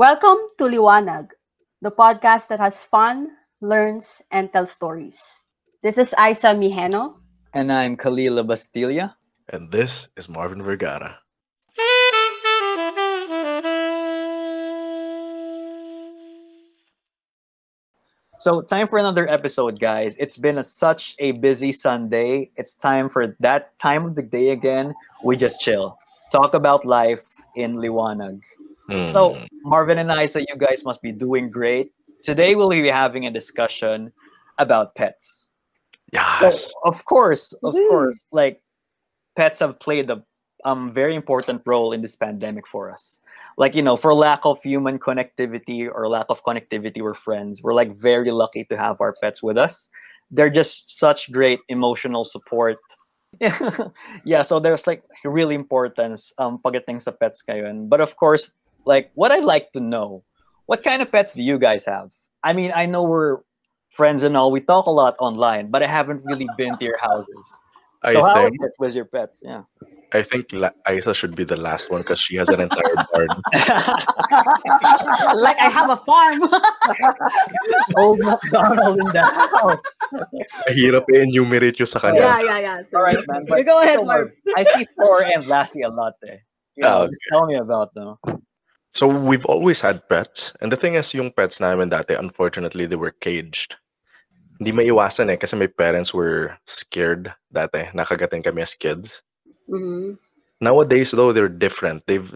Welcome to Liwanag, the podcast that has fun, learns, and tells stories. This is Isa Mijeno. And I'm Kalila Bastilla. And this is Marvin Vergara. So, time for another episode, guys. It's been a, such a busy Sunday. It's time for that time of the day again. We just chill, talk about life in Liwanag. Hmm. So, Marvin and I, so you guys must be doing great. Today, we'll be having a discussion about pets. So, of course, of Woo. course, like pets have played a um, very important role in this pandemic for us. Like, you know, for lack of human connectivity or lack of connectivity, we're friends. We're like very lucky to have our pets with us. They're just such great emotional support. yeah, so there's like real importance um pagdating sa pets ngayon. But of course, like what I'd like to know, what kind of pets do you guys have? I mean, I know we're friends and all. We talk a lot online, but I haven't really been to your houses. I so how is think it with your pets? Yeah. I think La- Isa should be the last one because she has an entire barn. like I have a farm. Old McDonald in the house. Mahirap i-enumerate yung sa kanya. yeah, yeah, yeah. All right, man. You go ahead, so, Marv. I see Thor and Lassie a lot there. You know, Ah, Just tell me about them. So we've always had pets. And the thing is, yung pets namin dati, unfortunately, they were caged. Hindi maiwasan eh kasi my parents were scared dati. Nakagatin kami as kids. Mhm. Nowadays, though, they're different. They've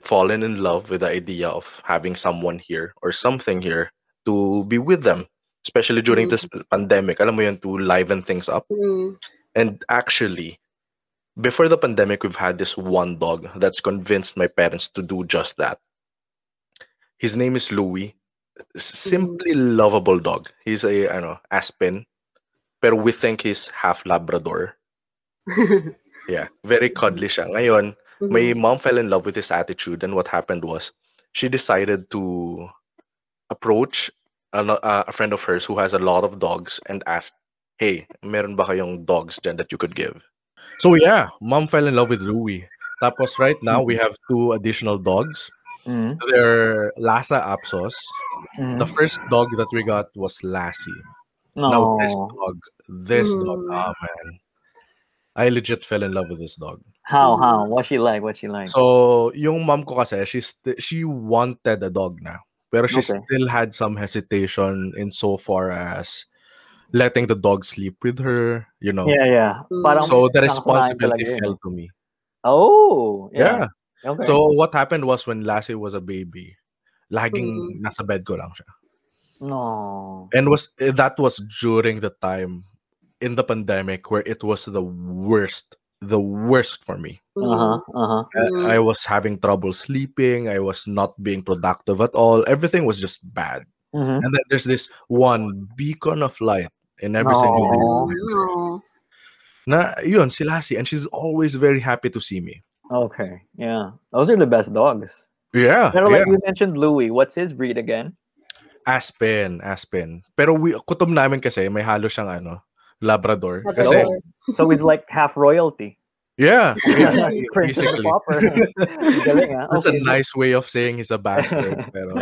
fallen in love with the idea of having someone here or something here to be with them, especially during this pandemic. Alam mo yun, to liven things up. Mhm. And actually, before the pandemic, we've had this one dog that's convinced my parents to do just that. His name is Louis. Simply lovable dog. He's a know Aspin, pero we think he's half Labrador. Yeah, very cuddly siya. Ngayon, my mom fell in love with his attitude, and what happened was she decided to approach a, uh, a friend of hers who has a lot of dogs and asked, "Hey, meron ba kayong dogs dyan that you could give?" So yeah, mom fell in love with Louie. Tapos right now we have two additional dogs. Mhm, They're Lhasa Apsos. mhm. The first dog that we got was Lassie. no. Now this dog, this dog, Mm. ah man, I legit fell in love with this dog. How? How? What's she like? What's she like? So yung mom ko kasi, she st- she wanted a dog na, pero she Okay. still had some hesitation in so far as letting the dog sleep with her. You know. yeah, yeah. Mm. Parang So the responsibility fell to me. Oh, yeah. yeah. Okay. So what happened was when Lassie was a baby, laging Mhm. nasa bed ko lang siya. no. And was eh, that was during the time in the pandemic where it was the worst, the worst for me. Uh-huh. Uh-huh. I- Mhm. I was having trouble sleeping. I was not being productive at all. Everything was just bad. Mhm. And then there's this one beacon of light in every single day. No. No. Na yun si Lassie, and she's always very happy to see me. Okay. Yeah. Those are the best dogs. Yeah, Pero yeah. you mentioned Louis, what's his breed again? Aspin, Aspin. Pero we, kutom namin kasi may halo siyang ano, Labrador. Labrador. Kasi, So he's like half royalty. yeah, yeah basically. Galing, ah. That's Okay. a nice way of saying he's a bastard. pero,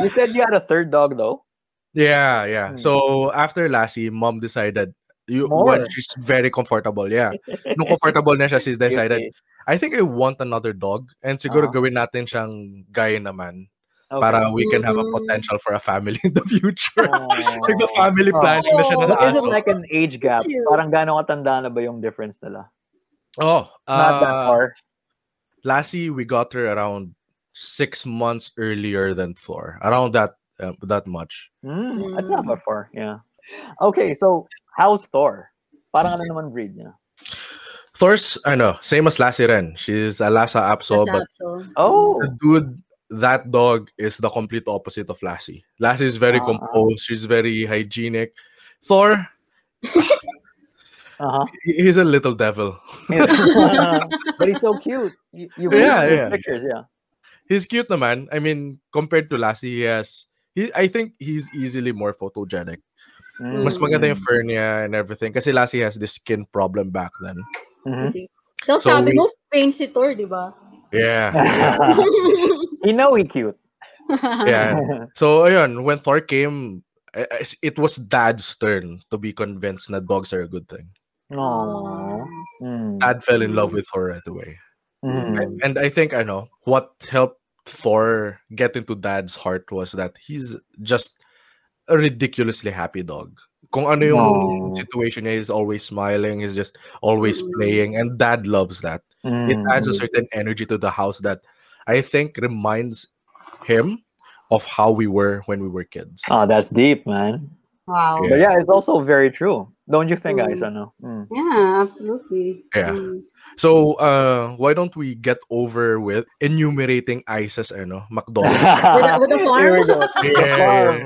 You said you had a third dog though. yeah, yeah. Hmm. So after Lassie, mom decided, you, More. when she's very comfortable, yeah. Nung comfortable na siya, she decided, I think I want another dog. And siguro Ah. gawin natin siyang guy naman Okay. para we can have a Mhm. potential for a family in the future. Oh. Nagpa-family planning na siya ng But is it aso. like an age gap? Parang gano'ng katanda na ba yung difference nila? Oh, Not that uh, far. Lassie, we got her around six months earlier than Thor. Around that uh, that much. Mm, That's not that far. Yeah. Okay, so how's Thor? Parang ano naman breed niya? Thor's, I know, same as Lassie Ren. She's a Lhasa Apso, but Oh. the dude, that dog is the complete opposite of Lassie. Lassie is very ah. composed. She's very hygienic. Thor, Uh-huh. he's a little devil. but he's so cute. You, you Yeah, yeah. pictures, yeah. He's cute the man. I mean, compared to Lassie, he has, he, I think he's easily more photogenic. Mas maganda yung Mm. fur niya and everything. Kasi Lassie has this skin problem back then. Mhm. So, So sabi we- mo, pain si Thor, di ba? Yeah. yeah. You know he cute. Yeah. So ayun, when Thor came, I- I- it was dad's turn to be convinced that dogs are a good thing. Aww. Mm. Dad fell in love with Thor right away. Mm. And I think I know what helped Thor get into dad's heart was that he's just a ridiculously happy dog. Kung ano yung Aw. situation niya, he's always smiling, he's just always Mm. playing, and dad loves that. It Mm. adds a certain energy to the house that I think reminds him of how we were when we were kids. Oh, that's deep, man. Wow. But yeah, it's also very true. Don't you think, Mm. guys? Ano? Mm. Yeah, absolutely. Yeah. Mm. So, uh, why don't we get over with enumerating Isa's ano, McDonald's? With with a farm? Here we go. Yeah. Farm.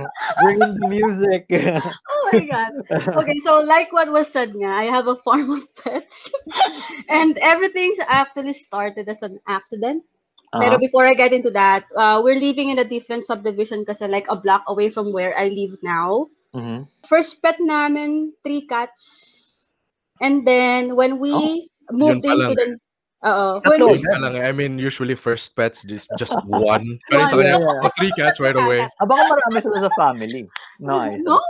Bring in the music. Oh my god. Okay, so like what was said nga, I have a farm of pets. and everything's actually started as an accident. Pero Uh-huh. before I get into that, uh, we're living in a different subdivision kasi like a block away from where I live now. Mhm. First pet namin, three cats. And then when we moved Yun into the uh, when we, lang. I mean, usually first pets just just one. Pero sa One, kanya, yeah. oh, three cats right away. Ah, baka marami sila sa family. Nice. no,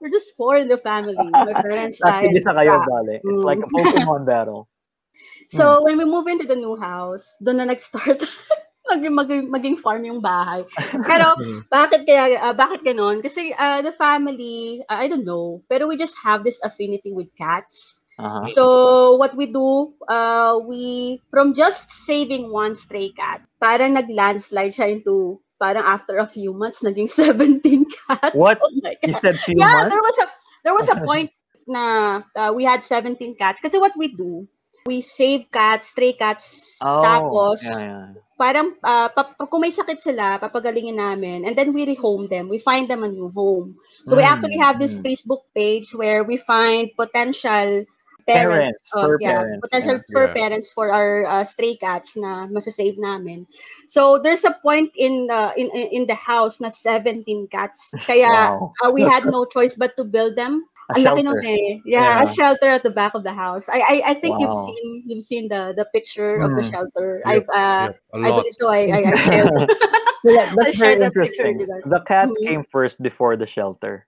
we're just four in the family. My parents died. Na kayo, bale. It's like a Mm. Pokemon battle. So when we move into the new house, doon na nag-start maging, maging, maging farm yung bahay. Pero Mm. bakit kaya ah, bakit ganon? Kasi ah, the family, ah, I don't know, pero we just have this affinity with cats. Uh-huh. So what we do, uh, we from just saving one stray cat, parang nag-landslide siya into parang after a few months naging 17 cats. What? Oh my You God. said few Yeah, months? there was a there was a point na uh, we had 17 cats kasi what we do, we save cats, stray cats, Oh, tapos yeah, yeah. parang uh, pa- kung may sakit sila, papagalingin namin and then we rehome them. We find them a new home. So we Mm, actually have this mm. Facebook page where we find potential parents, Parents, uh, fur yeah, parents, potential yeah. fur Yeah. parents for our uh, stray cats na masasave namin. So there's a point in the in in in the house na 17 cats. Kaya Wow. uh, we had no choice but to build them. A Ang laki shelter. nun eh. Yeah, a shelter at the back of the house. I I, I think you've seen you've seen the the picture of the Hmm. shelter. Yep, I've uh, Yep, a I lot. believe so. I I, I shared. So that, I that's shared very picture interesting. with you guys. The cats Mhm. came first before the shelter.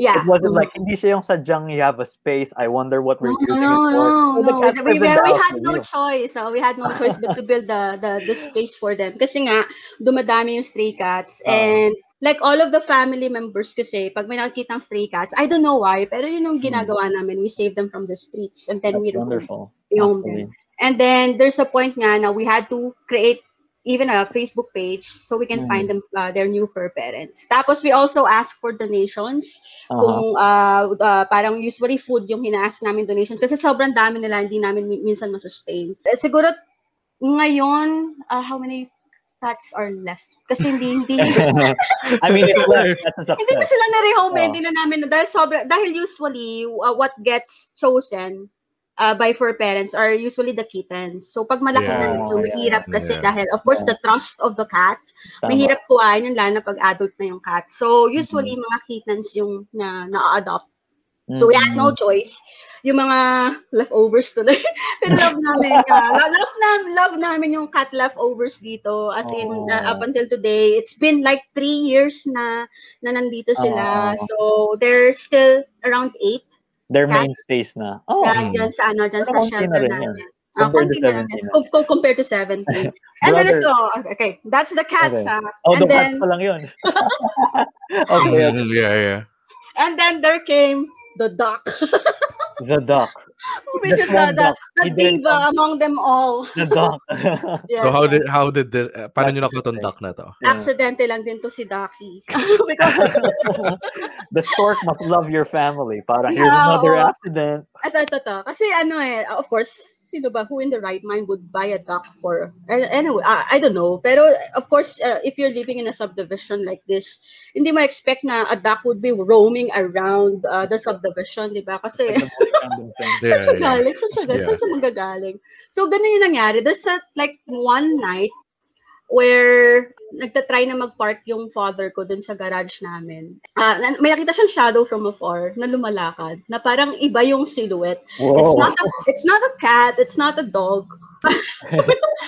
Yeah. It wasn't mhm. like, hindi siya yung sadyang you have a space, I wonder what we're doing. No, using no, it for. no, So the no. We, we, we had no you. choice. uh, we had no choice but to build the, the the space for them. Kasi nga, dumadami yung stray cats. Oo. And like all of the family members kasi, pag may nakikita ng stray cats, I don't know why, pero yun yung Hmm. ginagawa namin. We save them from the streets and then That's we remove wonderful. yung actually. And then there's a point nga na we had to create even a Facebook page so we can Mm. find them uh, their new fur parents. Tapos we also ask for donations Uh-huh. kung uh, uh, parang usually food yung hina-ask namin donations kasi sobrang dami nila hindi namin mi- minsan masustain. Eh, siguro ngayon uh, how many cats are left? Kasi hindi hindi I mean, it's left. That's a hindi na success. sila na-rehome, eh. Oo. hindi na namin dahil sobra dahil usually uh, what gets chosen uh, by fur parents are usually the kittens. So pag malaki Yeah. na Oh, mahirap kasi Yeah. dahil of course Yeah. the trust of the cat, Tama. mahirap kuhain yun lalo na pag adult na yung cat. So usually Mm-hmm. mga kittens yung na na-adopt. So we had no Mhm. choice. Yung mga leftovers tuloy. Pero love namin ka. love, namin, love namin yung cat leftovers dito. As in, Oh. uh, up until today, it's been like three years na, na nandito sila. Oh. So, they're still around eight. Their main Cats. space na. Oh, Kaya Mm. dyan sa, ano, dyan Pero sa konti na shelter rin yan. namin. Ah, Compared to konti na 17 lang. na. Com- com- compared to 17. And then ito, okay, that's the cats, Okay. ha. Oh, and the then, cats pa lang yun. okay, yeah, yeah. and then there came the duck. the duck. Which Just is the, one the, duck. the He didn't diva among them all. The duck. Yes, So how yes. did how did this uh, paano nyo That's nakuha tong interesting. duck na to? Yeah. Aksidente lang din to si Ducky. Because, the stork must love your family. Parang here's Yeah, another oo. accident. ito, ito, ito. Kasi ano eh, of course, sino ba, who in the right mind would buy a duck for, anyway, I, I don't know. Pero, of course, uh, if you're living in a subdivision like this, hindi mo expect na a duck would be roaming around uh, the subdivision, di ba? Kasi, saan siya galing? Saan siya galing? Saan siya magagaling? So, ganun yung nangyari. There's a, like one night where nagtatry na mag-park yung father ko dun sa garage namin. Ah, na- may nakita siyang shadow from afar na lumalakad, na parang iba yung silhouette. It's Whoa. not a, it's not a cat, it's not a dog.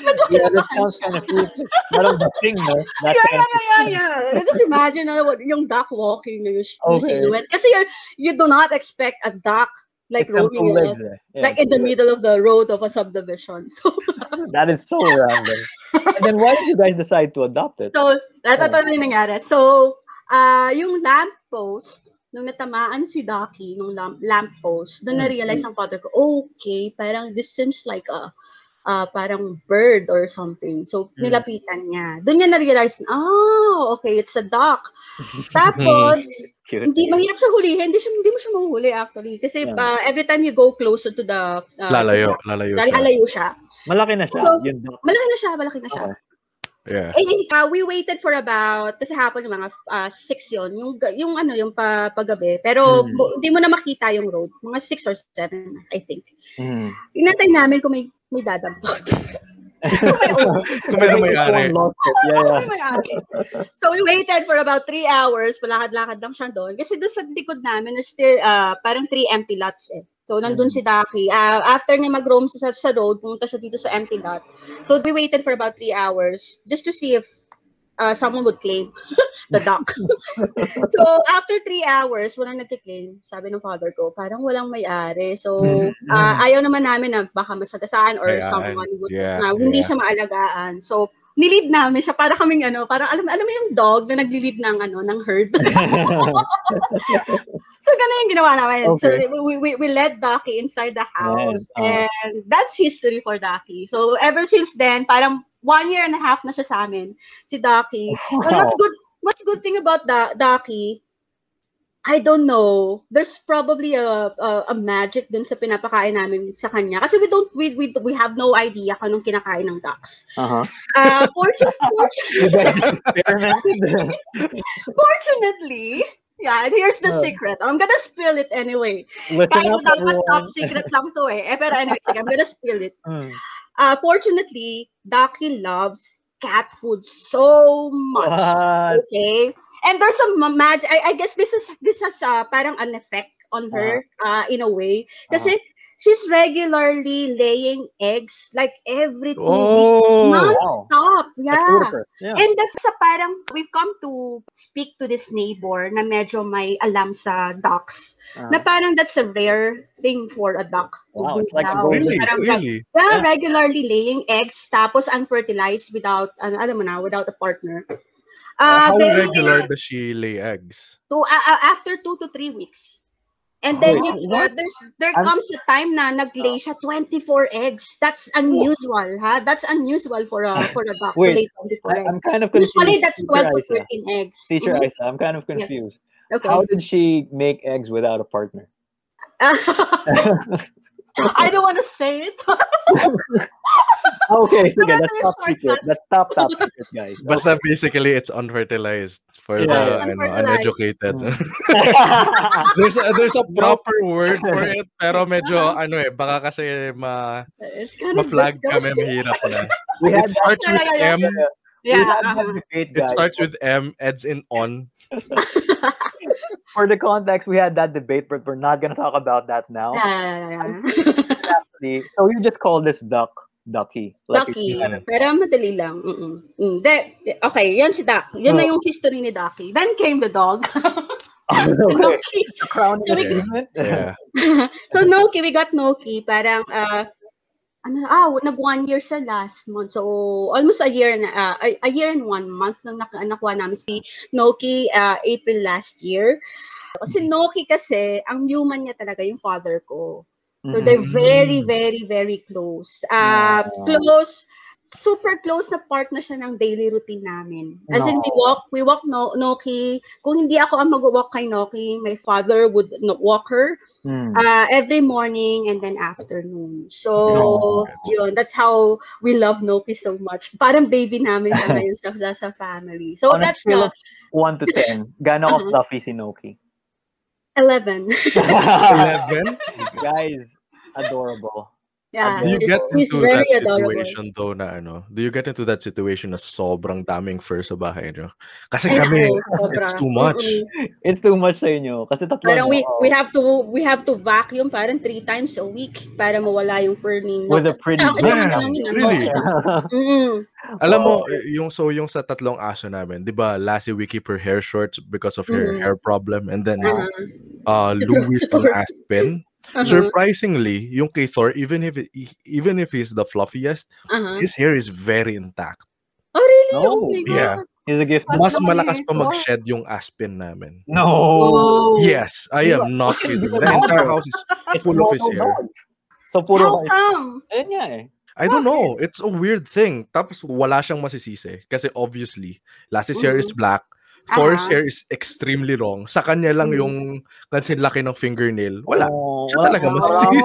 Medyo yeah, that sounds siya. kind of freaky. Parang the thing, no? That yeah, yeah, yeah, yeah, yeah. Just imagine uh, yung duck walking, yung Okay. silhouette. Kasi you're, you do not expect a duck like it's roaming legs, eh. Yeah, like in the middle of the road of a subdivision. So, That is so random. and then why did you guys decide to adopt it? so ito Oh. yung nangyari. So, ah yung lamppost, nung natamaan si Ducky, nung lamp, lamppost, doon Mm. na-realize ng father ko, okay, parang this seems like a ah parang bird or something. So, Mm. nilapitan niya. Doon niya na-realize, oh, okay, it's a duck. Tapos, Cute. hindi mahirap siya hulihin. Hindi siya hindi mo siya mahuhuli actually kasi Yeah. uh, every time you go closer to the uh, Lalayo, to lalayo the- siya. lalayo siya. Malaki na siya. So, duck. Malaki na siya, malaki na siya. Okay. Yeah. Eh, uh, we waited for about, kasi hapon yung mga uh, 6 yon yung, yung ano, yung pa, paggabi. Pero bu- hindi mo na makita yung road. Mga 6 or 7, I think. Mm. Inantay namin kung may, may dadampot. Kung may Maybe may-ari. May may-ari. so we waited for about 3 hours. Palakad-lakad lang siya doon. Kasi doon sa likod namin, there's still uh, parang 3 empty lots eh. So, nandun Mm. si Daki. Uh, after niya mag-roam sa, sa road, pumunta siya dito sa empty lot. So, we waited for about 3 hours just to see if uh, someone would claim the duck. so, after 3 hours, walang nagkiklaim. Sabi ng father ko, parang walang may-ari. So, uh, ayaw naman namin na baka masagasaan or Ayan. someone would, Yeah, na hindi yeah. siya maalagaan. So, nilid namin siya para kaming ano, parang alam alam mo yung dog na naglilid ng ano, ng herd. so ganun yung ginawa namin. So Okay. we, we we led Ducky inside the house Yes, uh. and that's history for Ducky. So ever since then, parang one year and a half na siya sa amin, si Ducky. And what's good what's good thing about da- Ducky, I don't know. There's probably a, a a magic dun sa pinapakain namin sa kanya kasi we don't we we, we have no idea kung anong kinakain ng ducks. Uh-huh. Uh, fortunately, experimented. fortunately, yeah, and here's the Oh. secret. I'm gonna spill it anyway. Kahit up, dapat top secret lang to eh. eh pero anyway, sige, I'm gonna spill it. Mm. Uh, fortunately, Ducky loves cat food so much. What? Okay? And there's some ma- magic. I, I guess this is this has uh, parang an effect on her uh, in a way. Kasi she's regularly laying eggs like every two weeks. Oh, Non-stop. That's Yeah. Yeah. And that's sa parang, we've come to speak to this neighbor na medyo may alam sa ducks. Na Uh, parang that's a rare thing for a duck. Wow, it's like a now. really, Parang, really. Yeah, Yeah. regularly laying eggs tapos unfertilized without, ano, alam mo na, without a partner. Uh, Uh, how very- regular does she lay eggs? to, uh, uh, after two to three weeks. And then you, uh, there's there comes a time na naglay siya 24 eggs. That's unusual, ha? That's unusual for a for a duck to Wait, lay 24 I, I'm kind of confused. Usually that's Teacher 12 to Isa. 13 eggs. Teacher Mhm. Isa, I'm kind of Yes. confused. Okay. How did she make eggs without a partner? I don't want to say it. okay, sige, Wala that's tayong top secret. shortcut. That's top top secret, guys. Basta basically it's unfertilized for Yeah, the yeah. ano, Unfertilized. uneducated. Mm. there's a, there's a proper word for it pero medyo ano eh baka kasi ma It's kind ma-flag kami disgusting. mahirap na. we It starts with Yeah, yeah, M. we Yeah. had that debate, It starts with M. Eds in on. For the context, we had that debate, but we're not gonna talk about that now. Yeah, yeah, yeah, yeah. So you just call this duck Ducky. Like Ducky. kind of- Pero madali lang. Mm-mm. Mm. De, okay, yan si Duck. Yun na Oh. yung history ni Ducky. Then came the dog. okay. Noki. The crowning So we- Yeah. so Noki, we got Noki. Parang, uh, ano, ah, nag one year sa last month. So, almost a year, na, uh, a, a year and one month nang nak nakuha namin si Noki uh, April last year. Si Noki kasi, ang human niya talaga yung father ko. So they're very, very, very close. Uh. Close, super close na part na siya ng daily routine namin. As in, we No. walk, we walk no, Noki. Kung hindi ako ang mag-walk kay Noki, my father would no, walk her Mm. uh, every morning and then afternoon. So, No. yun, that's how we love Noki so much. Parang baby namin siya ngayon sa, sa, sa family. So, On that's the of 1 to 10, gano'n Uh-huh. ka fluffy si Noki? 11. 11? Guys, adorable. Yeah, Do you get into that adorable. situation though na ano? Do you get into that situation na sobrang daming fur sa bahay nyo? Kasi Ay, kami, it's too much. It's too much sa inyo. Kasi tatlo Parang we we have to we have to vacuum parang three times a week para mawala yung fur ni With a pretty naman Yeah, really? Alam mo, yung so yung sa tatlong aso namin, 'di ba? Lassie we keep her hair short because of her Mhm. hair problem and then Uh-huh. uh Louis on Aspen. Uh-huh. Surprisingly, yung kay Thor even if he- even if he's the fluffiest, Uh-huh. his hair is very intact. Oh, really? No. Oh my God. Yeah. He's a gift. Ang Mas malakas pa nito. mag-shed yung Aspin namin. No. Oh. Yes, I am not kidding. The entire house is full of his hair. So puro How come? Ayun nga eh. I don't know. It's a weird thing. Tapos wala siyang masisisi. Kasi obviously, Lassie's hair is Mhm. black. Thor's Ah. hair is extremely long. Sa kanya lang Mhm. yung kasi laki ng fingernail. Wala. Oh, Siya talaga akong masisisi.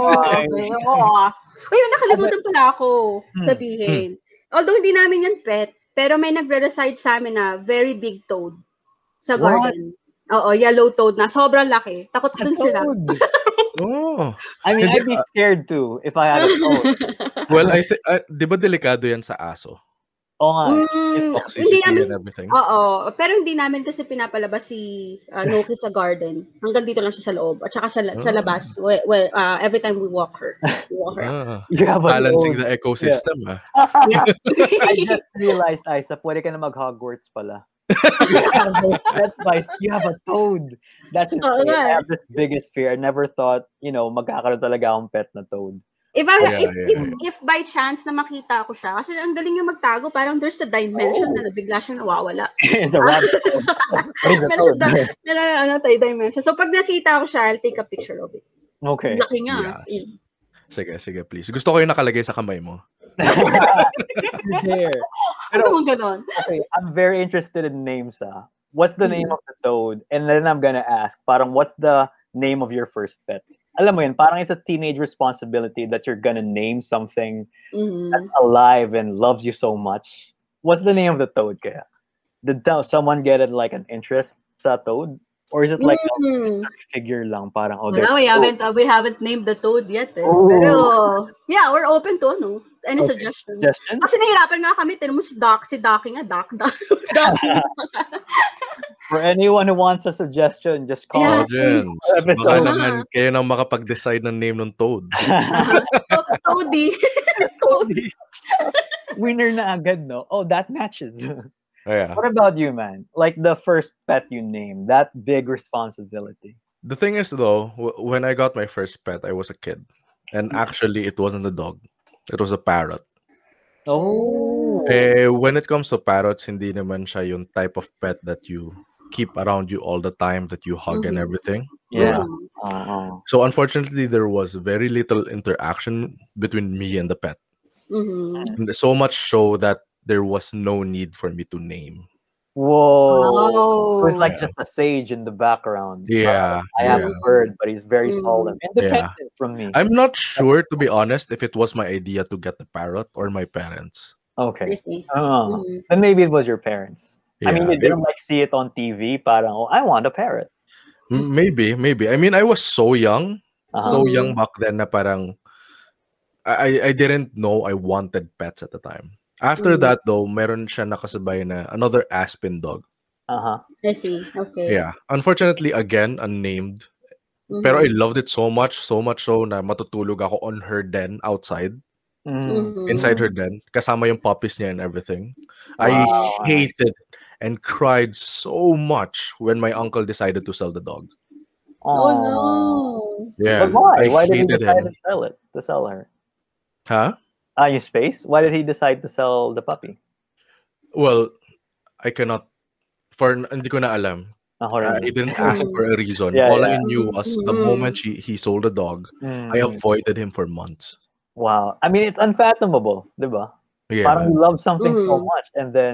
Oo. Uy, nakalimutan pala ako Hmm. sabihin. Although hindi namin yan pet, pero may nagre-reside sa amin na very big toad sa What? garden. Oo, yellow toad na. Sobrang laki. Takot dun sila. Oh. I mean, I'd be scared too if I had a toad. Well, I think, uh, di ba delikado yan sa aso? Oo nga. Mm, hindi toxicity namin, and everything. oo. Pero hindi namin kasi pinapalabas si uh, Noki sa garden. Hanggang dito lang siya sa loob. At saka sa, la- sa Ah. labas. We, we, uh, every time we walk her. We walk her. Ah, You have a balancing the ecosystem. ah. I just realized, Isa, pwede ka na mag-Hogwarts pala. That's why you have a toad. That's insane. nga. I have this biggest fear. I never thought, you know, magkakaroon talaga akong pet na toad. If, I, Yeah, if, yeah, if, yeah. if by chance na makita ko siya, kasi ang galing niya magtago, parang there's a dimension Oh. na bigla siya nawawala. It's a rabbit a Meron siya da- na, ano, tayo dimension. So pag nakita ko siya, I'll take a picture of it. Okay. Laki nga. as Yes. in. Sige, sige, please. Gusto ko yung nakalagay sa kamay mo. there. Ano Pero, mong ganon? okay, I'm very interested in names, ah. What's the name Mm. of the toad? And then I'm gonna ask, parang, what's the name of your first pet? Alam mo yun, parang it's a teenage responsibility that you're gonna name something Mhm. that's alive and loves you so much. What's the name of the toad kaya? Did someone get it like an interest sa toad? Or is it like a Mm. figure lang, parang, oh, No, we haven't uh, we haven't named the toad yet. Eh. Oh. Pero yeah, we're open to ano, any Okay. suggestions. Suggestion? Kasi nahirapan nga kami, tinan mo si Doc, si Doc nga, Doc, Doc. Doc. For anyone who wants a suggestion, just call Yeah. us. Audience, Episode. baka naman kayo nang makapag-decide ng name ng toad. To- Toady. Toady. Winner na agad, no? Oh, that matches. Oh, yeah. what about you, man? Like the first pet you named, that big responsibility. The thing is, though, w- when I got my first pet, I was a kid. And hmm. actually, it wasn't a dog. It was a parrot. Oh. Eh, when it comes to parrots, hindi naman siya yung type of pet that you keep around you all the time, that you hug and Mhm. everything. Yeah. Mhm. Uh-uh. So unfortunately, there was very little interaction between me and the pet. Mhm. And So much so that there was no need for me to name. Whoa. Oh. It was like Yeah. just a sage in the background. Yeah, I have yeah. a bird, but he's very Mm. solemn, independent from me. I'm not sure, to be honest, if it was my idea to get the parrot or my parents. Okay. see. Uh, Mhm. Then maybe it was your parents. I mean, Yeah, you didn't like see it on TV, parang, oh, I want a parrot. maybe, maybe. I mean, I was so young, Uh-huh. so young back then na parang I I- I didn't know I wanted pets at the time. After Mm. that though, meron siya nakasabay na another Aspin dog. Uh-huh. I see. Okay. Yeah. Unfortunately again unnamed. Mhm. Pero I loved it so much, so much so na matutulog ako on her den outside, Mm. Mhm. inside her den, kasama yung puppies niya and everything. I hated and cried so much when my uncle decided to sell the dog. Oh Aw. no. Yeah. But why? I why did he decide him. to sell it? To sell her? Huh? Ah, yung space? Why did he decide to sell the puppy? Well, I cannot for hindi ko na alam. Ako Uh, rin. he didn't ask for a reason. Yeah, All yeah. I knew was the moment she, he sold the dog, I Mm. avoided him for months. Wow. I mean, it's unfathomable, diba? Yeah. Parang you love something so Mhm. much and then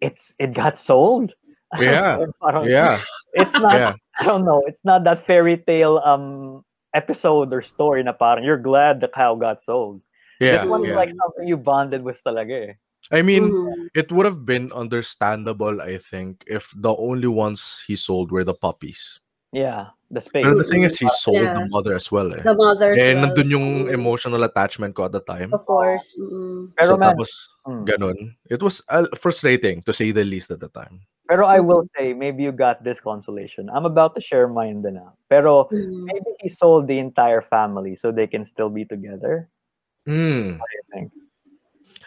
it's it got sold. Yeah. Parang, Yeah. It's not Yeah. I don't know, it's not that fairy tale um episode or story na parang you're glad the cow got sold. Yeah. this one is yeah. like something you bonded with talaga eh. I mean, Mhm. it would have been understandable, I think, if the only ones he sold were the puppies. Yeah, the space. Pero the thing is, he sold Yeah. the mother as well eh. The mother's Eh, well. nandun yung Mm. emotional attachment ko at the time. Of course. Mm. Pero so man, tapos, mm. ganun. It was uh, frustrating to say the least at the time. pero I will Mm-hmm. say, maybe you got this consolation. I'm about to share mine din ah. Pero Mm. maybe he sold the entire family so they can still be together. Mm. What do you think?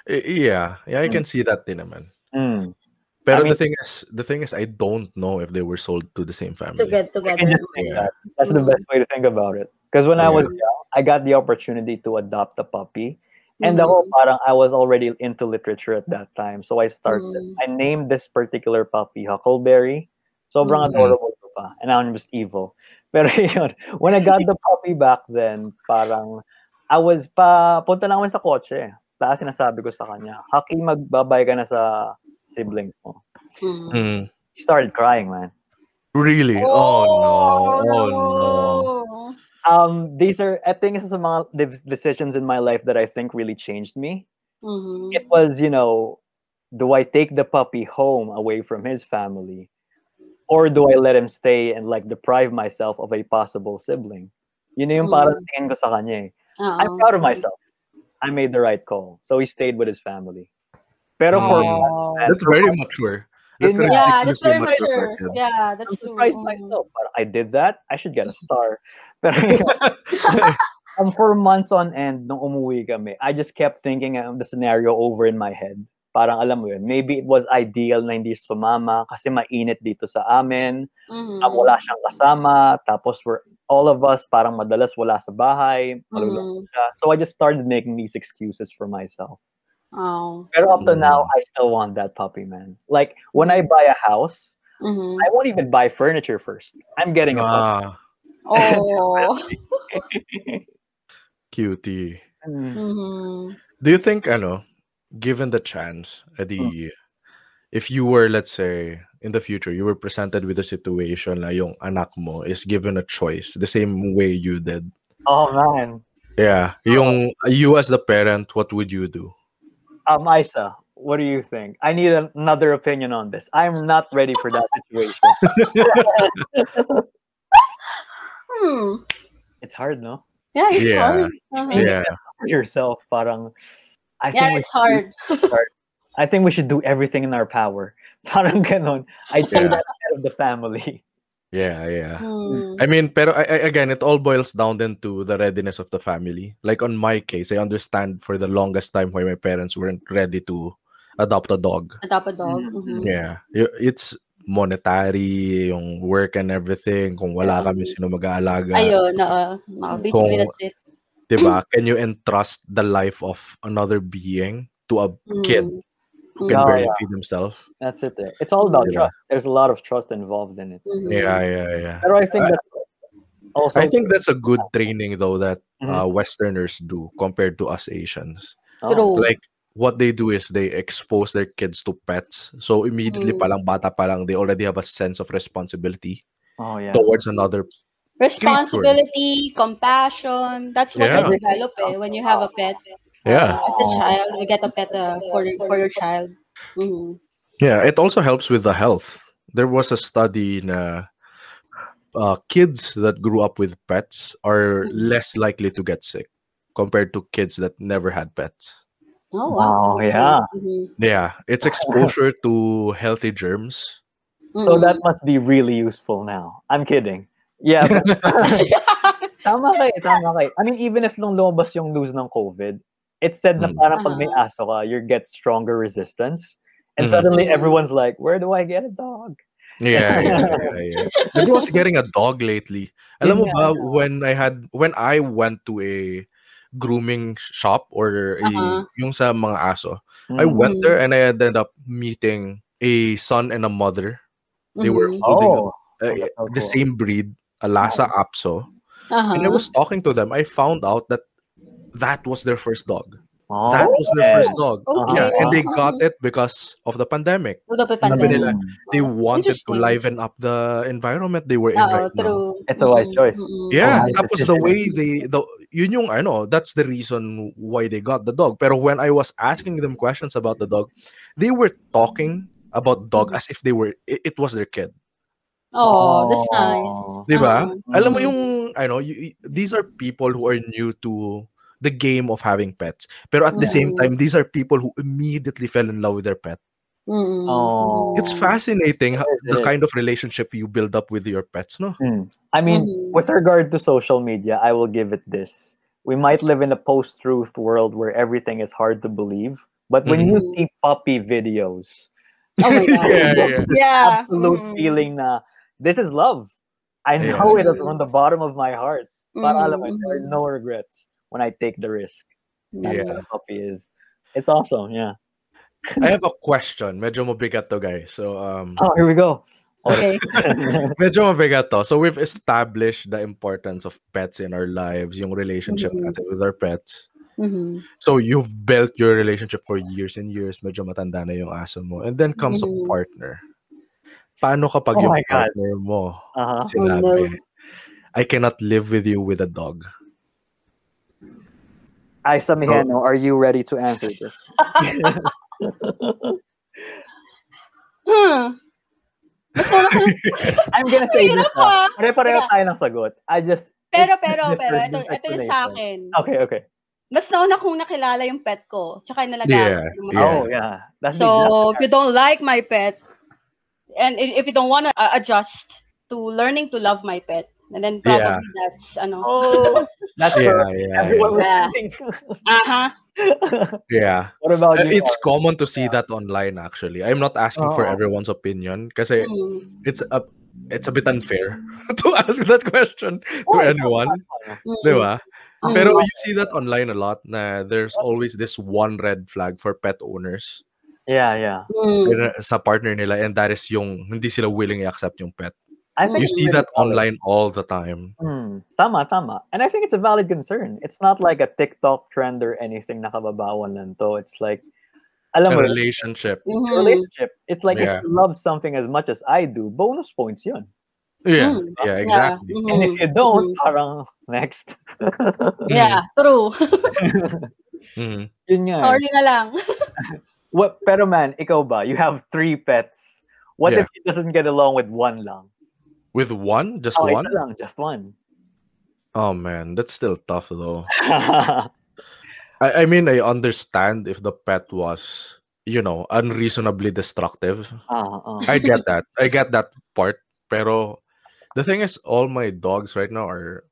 Yeah, yeah, I can see that din naman. Mm. Pero I the thing is, the thing is, I don't know if they were sold to the same To family. get You together. can just think Yeah. That's the best way to think about it. Because when I was young, I got the opportunity to adopt a puppy. And Mhm. whole parang I was already into literature at that time. So I started, Mm. I named this particular puppy Huckleberry. Sobrang Mm. adorable ko pa. And I'm just evil. Pero yun, when I got the puppy back then, parang I was pa, punta lang kami sa kotse. Tapos sinasabi ko sa kanya, Haki, magbabay ka na sa siblings mo. Mm. Mm. He started crying, man. Really? Oh, no! Oh no! Um, these are, I think, isa sa mga de- decisions in my life that I think really changed me. Mhm. It was, you know, do I take the puppy home away from his family? Or do I let him stay and like deprive myself of a possible sibling? Yun yung parang Mm. tingin ko sa kanya eh. Oo. I'm proud of myself. I made the right call. So he stayed with his family. Pero for. Oh. That's very mature. That's Yun nga. Yeah, that's very ridiculously mature. for a kid. Yeah, I'm that's true. surprised Mm. myself. Parang, I did that. I should get a star. Pero um, for months on end, nung umuwi kami, I just kept thinking of the scenario over in my head. Parang alam mo yun, maybe it was ideal na hindi sumama kasi mainit dito sa amin. Mhm. Um, wala siyang kasama. Tapos we're, all of us parang madalas wala sa bahay. malulungkot siya. So I just started making these excuses for myself. Oh. Pero up to now, Mm. I still want that puppy, man. Like when I buy a house, Mhm. I won't even buy furniture first. I'm getting a puppy. Ah, Oh. cutie. Mm. Mhm. Do you think, ano, given the chance, edi, if you were, let's say, in the future, you were presented with a situation na yung anak mo is given a choice the same way you did. Oh man. Yeah. Yung, you as the parent, what would you do? Um, Isa, what do you think? I need an- another opinion on this. I'm not ready for that situation. Hmm. it's hard, no? Yeah, it's Yeah. hard. Uh-huh. Yeah. For yourself, parang. I Yeah, we it's should do- hard. I think we should do everything in our power. Parang ganon. I'd say Yeah. that head of the family. Yeah, yeah. Hmm. I mean, pero I, I, again, it all boils down then to the readiness of the family. Like on my case, I understand for the longest time why my parents weren't ready to adopt a dog. Adopt a dog. Mm. Mhm. Yeah. It's monetary, yung work and everything. Kung wala kami, sino mag-aalaga? Ayun, oo. Oo, Basically, Kung- that's it. Diba? Can you entrust the life of another being to a kid Mm. who can Oh, barely yeah. feed himself? That's it. There. It's all about Yeah. trust. There's a lot of trust involved in it. Mhm. Yeah, yeah, yeah. But I think that's also. I think that's a good training though that Mhm. uh, Westerners do compared to us Asians. Oh, like what they do is they expose their kids to pets so immediately Mm. palang bata palang they already have a sense of responsibility Oh yeah. towards another Responsibility, compassion. That's what Yeah. you develop eh, when you have a pet. Yeah As a child, you get a pet uh, for for your child. Mhm. yeah it also helps with the health there was a study na uh, kids that grew up with pets are Mhm. less likely to get sick compared to kids that never had pets Oh wow. Wow, yeah. Mhm. yeah it's exposure to healthy germs So Mhm. that must be really useful now. I'm kidding. Yeah, but tama kay, tama kay. I mean, even if nung lumabas yung news ng COVID, it said na Mm. parang pag may Uh-huh. aso ka, you get stronger resistance. And Mhm. suddenly everyone's like, where do I get a dog? Yeah, yeah, yeah, yeah. Everyone's getting a dog lately. Alam mo ba, when I had, when I went to a grooming shop or a, Uh-huh. yung sa mga aso, I Mm. went there and I ended up meeting a son and a mother. They were Mhm. holding Oh, a, that's so the same breed, a Lhasa Apso. Uh-huh. And I was talking to them. I found out that that was their first dog. oh, that was their okay. first dog. Okay. Yeah, and they Uh-huh. got it because of the pandemic. With the pandemic. They wanted to Interesting. liven up the environment they were in Oo, right now. true. It's a wise choice. Yeah, Oh, that was the way they the yun yung ano, that's the reason why they got the dog. Pero when I was asking them questions about the dog, they were talking about dog as if they were it, it was their kid. Oh, that's nice. Di ba? Oo. Alam mo Mm. yung, ano, y- y- these are people who are new to the game of having pets. Pero at the same Mm. time, these are people who immediately fell in love with their pet. Oh. It's fascinating how, the kind of relationship you build up with your pets, no? Mm. I mean, Mhm. with regard to social media, I will give it this. We might live in a post truth world where everything is hard to believe. But when you Mhm. see puppy videos, Oh my God. yeah, yeah. Yeah. absolute Mm. feeling na this is love. I Yeah. know it Mhm. from the bottom of my heart. Para alam mo, there are no regrets when I take the risk. That's Yeah. what puppy is. It's awesome, yeah. I have a question. Medyo mabigat to, guys. So, um, Oh, here we go. Okay. medyo mabigat to. So, we've established the importance of pets in our lives, yung relationship Mhm. natin with our pets. Mhm. So, you've built your relationship for years and years. Medyo matanda na yung aso mo. And then comes Mhm. a partner. Paano kapag Oh yung my God. partner mo uh-huh. sinabi, no. I cannot live with you with a dog? Isa Mijeno, are you ready to answer this? Hmm. Basta wala ka- I'm gonna say this na. ah. Pare-pareho tayo ng sagot. I just... Pero, pero, pero, different ito, ito yung sa akin. Okay, okay. Mas nauna kong nakilala yung pet ko. Tsaka nalagaan Yeah, yeah. Oh, yeah. That's So, if you don't like my pet, and if you don't want to uh, adjust to learning to love my pet, and then Yeah. probably that's, ano, Oh, that's Yeah, for yeah, everyone yeah. listening. aha. yeah. what about Uh, you? It's common to see that online actually. I'm not asking for everyone's opinion because Mm, it's a it's a bit unfair to ask that question to Oh, anyone, mm, di ba? mm. Pero you see that online a lot na there's always this one red flag for pet owners Yeah, yeah. Mm. sa partner nila and that is yung hindi sila willing i-accept yung pet. I think You see really that valid. online all the time. Hmm, tama, tama. And I think it's a valid concern. It's not like a TikTok trend or anything nakababawan lang to. It's like, alam A mo, relationship. Mhm. relationship. It's like Yeah. if you love something as much as I do, bonus points yun. Yeah, Mm. yeah, exactly. Yeah. And mhm, if you don't, mhm. parang next. Yeah, true. Mhm. Yun nga. eh. Sorry na lang. What, pero man, ikaw ba? You have three pets. What Yeah. if he doesn't get along with one lang? With one, just Oh, one. lang, just one. Oh man, that's still tough though. I, I mean, I understand if the pet was, you know, unreasonably destructive. Ah, ah. I get that. I get that part. Pero the thing is, all my dogs right now are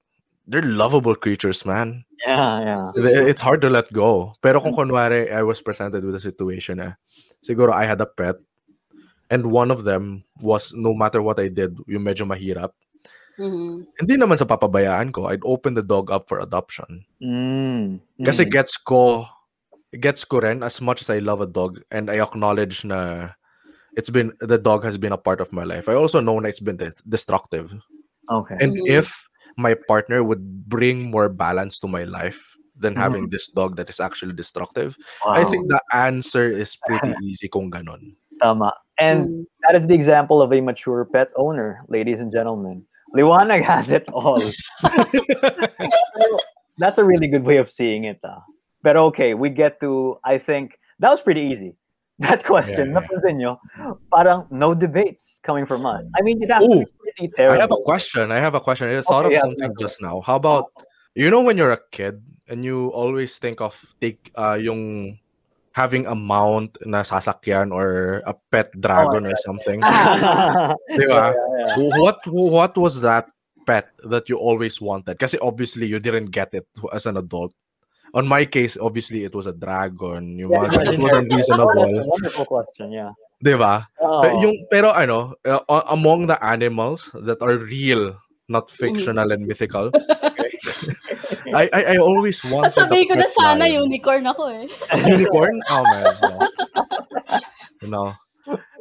they're lovable creatures, man. yeah, yeah. It- It's hard to let go. Pero kung kunwari, I was presented with a situation eh, siguro I had a pet and one of them was, no matter what I did, yung medyo mahirap, Mhm. hindi naman sa papabayaan ko, I'd open the dog up for adoption. Mm, Kasi mm. gets ko, it gets ko rin as much as I love a dog and I acknowledge na it's been, the dog has been a part of my life. I also know na it's been de- destructive. Okay. And Mhm. if my partner would bring more balance to my life than having Mhm. this dog that is actually destructive, wow. I think the answer is pretty easy kung ganon. Tama. And Mm. that is the example of a mature pet owner, ladies and gentlemen. Liwanag has it all. That's a really good way of seeing it. Ah. But okay, we get to, I think, that was pretty easy. That question, Yeah, yeah. napansin nyo, parang no debates coming from us. I mean, it has to Ooh, be pretty I have a question. I have a question. I thought Okay, of yeah, something yeah. just now. How about you know when you're a kid and you always think of take uh yung having a mount na sasakyan or a pet dragon or something. Ah. Di ba? Yeah, yeah. What what was that pet that you always wanted? Kasi obviously you didn't get it as an adult. On my case, obviously it was a dragon. Yung Yeah, mga it was unreasonable. Wonderful, question, yeah. Di ba? Oh, Pe- Yung, pero ano, uh, among the animals that are real, not fictional and mythical, I, I I always wanted Sasabihin ko a na sana lion. unicorn ako eh. unicorn. Oh man, no. no.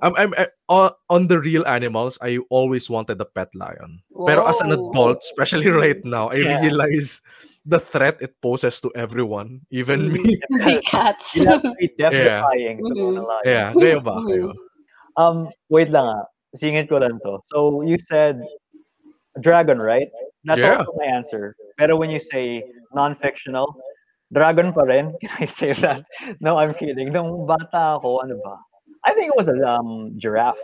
I'm, I'm I- on, on the real animals. I always wanted a pet lion. Pero as an adult, especially right now, I Yeah. realize the threat it poses to everyone, even me. Big cats. you have to be Yeah. death-defying to own a Mhm. lion. Yeah, kayo ba? Kayo? Um, wait lang ah. Singit ko lang to. So, you said dragon, right? That's Yeah. also my answer. Pero when you say non-fictional, dragon pa rin. Can I say that? No, I'm kidding. Nung bata ako, ano ba? I think it was a um, giraffe.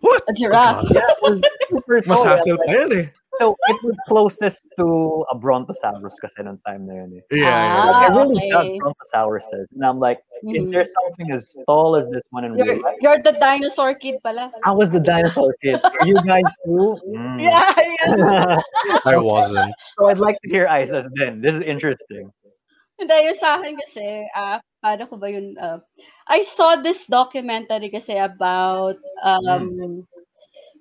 What? A giraffe. Yeah, it was super Mas tall. hassle pa yan eh. So it was closest to a brontosaurus kasi nung time na yun eh. Yeah, yeah. Ah, I really okay. love brontosauruses. And I'm like, if Mhm. there's something as tall as this one in You're, real life, you're the dinosaur kid pala. I was the dinosaur kid. Are you guys too? Mm. Yeah, yeah. I wasn't. so I'd like to hear Isa's then. This is interesting. Hindi, yung sa akin kasi, ah, paano ko ba yun? ah, I saw this documentary kasi about um,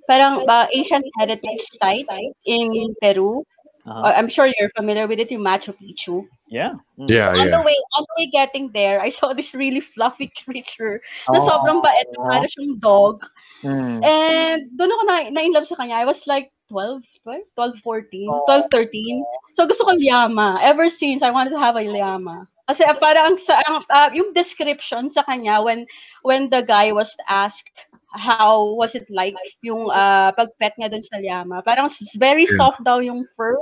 parang uh, ancient heritage site in Peru. Uh-huh. Uh, I'm sure you're familiar with it, yung Machu Picchu. yeah. Mm. Yeah, on the yeah. way, on the way getting there, I saw this really fluffy creature na Oh. sobrang bait, na para siyang dog. Mm. And doon ako na, na in love sa kanya. I was like 12, 12, 12, 14, Oh. 12, 13. So gusto ko llama. Ever since, I wanted to have a llama. Kasi uh, parang sa, ang, uh, yung description sa kanya when when the guy was asked how was it like yung uh, pag-pet niya doon sa llama. Parang very soft daw yung fur.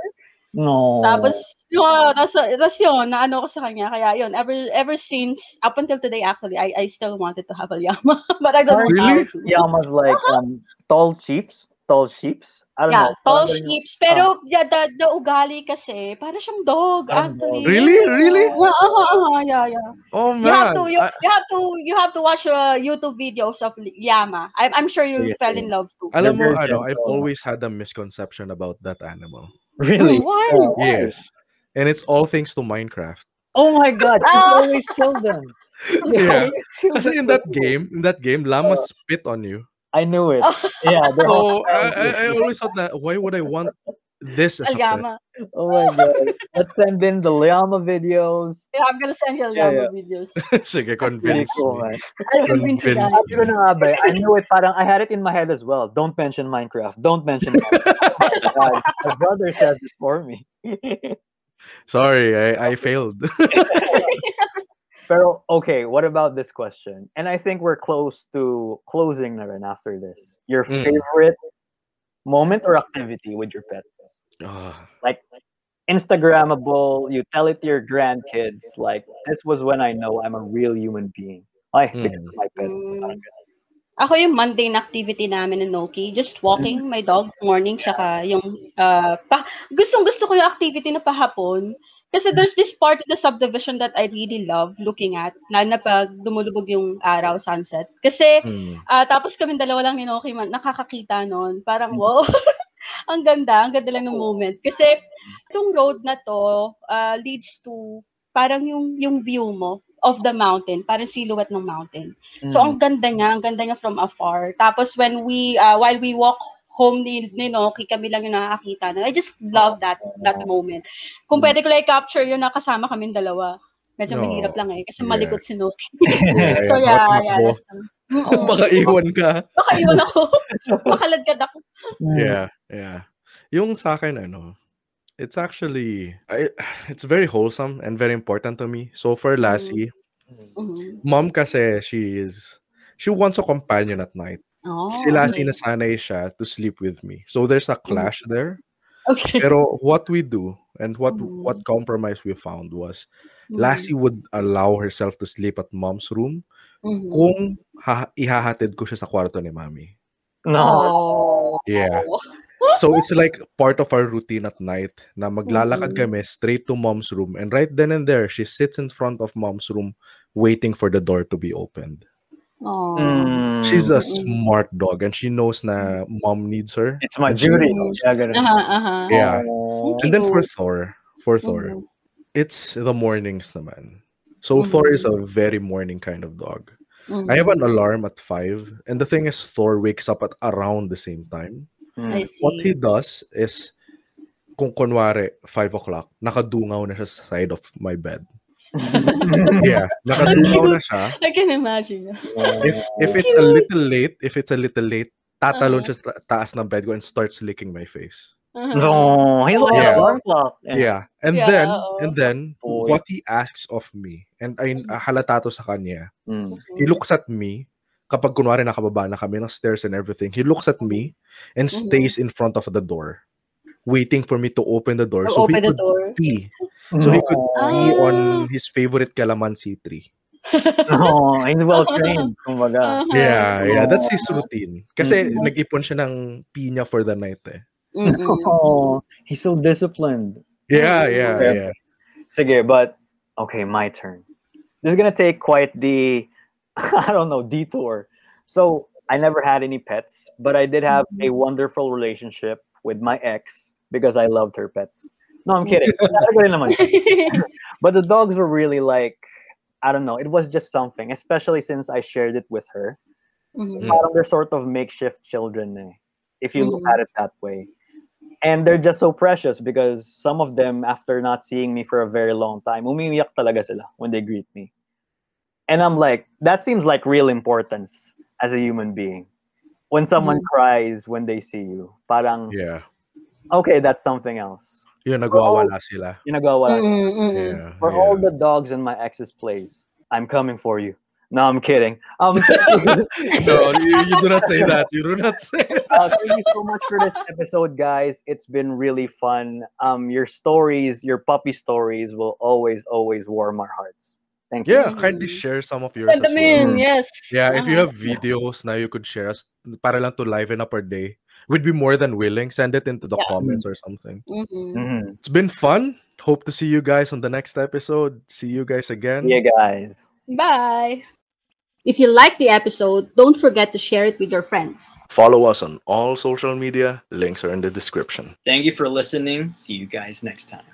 No. Tapos, yun, tapos, tapos yun, naano ko sa kanya. Kaya yun, ever ever since, up until today actually, I, I still wanted to have a llama. But I don't know Really? how. Llamas like um, tall chiefs. Tall sheeps. I don't Yeah, know. tall Parang- sheeps. Pero yeah, the, the ugali kasi, para siyang dog, Parang actually. dog. Really? Really? Yeah, uh, uh, yeah, yeah. Oh man. You have to, you, I- you have to, you have to watch uh, YouTube videos of llama. I'm, I'm sure you Yes, fell yes. in love too. alam mo, They're very ano, I've always had a misconception about that animal. Really? Why? Oh, Yes. And it's all thanks to Minecraft. Oh my god, you always kill them. Yeah. You kill Kasi in that game, in that game, llamas spit on you. I knew it. Oh. Yeah, they're So I, I, I always thought that why would I want this as A a pet? llama. Oh my god. Let's send in the llama videos. Yeah, I'm gonna send you Yeah, llama videos. Sige, That's pretty convince cool, me. man. I'll convince you Convince. guys. Sabi ko na nga ba, I knew it, parang I had it in my head as well. Don't mention Minecraft. Don't mention Minecraft. My brother said it for me. Sorry, I, I failed. Pero, okay, what about this question? And I think we're close to closing na rin after this. Your Mm. favorite moment or activity with your pet? Ah, Like, Instagrammable, you tell it to your grandkids, like, this was when I know I'm a real human being. Ay, because of my pet. Mm. Ako yung mundane activity namin in Noki, just walking my dog morning, tsaka yung, uh, pa, gustong gusto ko yung activity na pahapon. Kasi there's this part of the subdivision that I really love looking at, lalo na pag dumulubog yung araw, sunset. Kasi, hmm. ah, tapos kami dalawa lang ni Noki, man, nakakakita nun. Parang, wow, ang ganda, ang ganda lang ng moment. Kasi, itong road na to ah, leads to parang yung, yung view mo of the mountain, parang silhouette ng mountain. So, Mm. ang ganda niya, ang ganda niya from afar. Tapos, when we, uh, while we walk home ni, ni Noki, kami lang yung nakakita. na I just love that that moment. Kung pwede ko lang i-capture yun, nakasama kami dalawa. Medyo No. mahirap lang eh, kasi Yeah. malikot si Noki. Yeah, so, yeah, yeah. that's, Oo. Baka iwan ka. Baka iwan ako. Makalagkad ako. Mm. Yeah, yeah. Yung sa akin, ano, it's actually, I, it's very wholesome and very important to me. So for Lassie, Mhm. mom kasi she is, she wants a companion at night. Oh, si Lassie okay. nasanay siya to sleep with me. So there's a clash there. Okay. Pero what we do and what Mhm. what compromise we found was Mhm. Lassie would allow herself to sleep at mom's room kung ha- ihahatid ko siya sa kwarto ni mami. No. Oh. Yeah. So it's like part of our routine at night na maglalakad Mhm. kami straight to mom's room and right then and there she sits in front of mom's room waiting for the door to be opened. Oh. Mm. She's a smart dog and she knows na mom needs her. It's my duty. knows. Yeah, ganun. Aha, aha. Yeah. And then for Thor, for Thor, Mhm. it's the mornings naman. So Thor is a very morning kind of dog. I have an Mhm. alarm at five, and the thing is, Thor wakes up at around the same time. I Mm. see. What he does is, kung kunwari, five o'clock, nakadungaw na siya sa side of my bed. Yeah, nakadungaw na siya. I can imagine. If if it's a little late, if it's a little late, tatalon Uh-huh. siya sa taas ng bed ko and starts licking my face. Uh-huh. No, he's like Yeah. an alarm clock. Yeah. And Yeah, then oo. and then Boy. what he asks of me and I halata to sa kanya. Mm. He looks at me kapag kunwari nakababa na kami ng stairs and everything. He looks at me and Mhm. stays in front of the door waiting for me to open the door Or so he the could door. pee. So he could pee on his favorite calamansi tree. oh, he's well trained, kumbaga. Uh-huh. Yeah, yeah. That's his routine. Kasi Mhm. nag-ipon siya ng pinya for the night eh. Mm-mm. Oh, he's so disciplined. Yeah, yeah, Yeah. yeah. Sige, but okay, my turn. This is gonna take quite the I don't know detour. So I never had any pets, but I did have a wonderful relationship with my ex because I loved her pets. No, I'm kidding. Talaga rin naman. but the dogs were really like I don't know. It was just something, especially since I shared it with her. Mhm. Parang they're sort of makeshift children, eh, if you look Mhm. at it that way. And they're just so precious because some of them, after not seeing me for a very long time, umiiyak talaga sila when they greet me. And I'm like, that seems like real importance as a human being. When someone cries when they see you, parang, Yeah. okay, that's something else. Yun, nagwawala sila. You know, go. Mm-mm, mm-mm. Yeah. For yeah. all the dogs in my ex's place, I'm coming for you. No, I'm kidding. Um, No, you, you do not say that. You do not say that. uh, thank you so much for this episode, guys. It's been really fun. Um, your stories, your puppy stories, will always, always warm our hearts. Thank you. Yeah, kindly share some of yours Send them well. in, yes. Yeah, if you Uh-huh. have videos now you could share us para lang to liven up our day. We'd be more than willing. Send it into the Yeah. comments or something. Mhm. Mhm. It's been fun. Hope to see you guys on the next episode. See you guys again. Yeah, guys. Bye. If you like the episode, don't forget to share it with your friends. Follow us on all social media. Links are in the description. Thank you for listening. See you guys next time.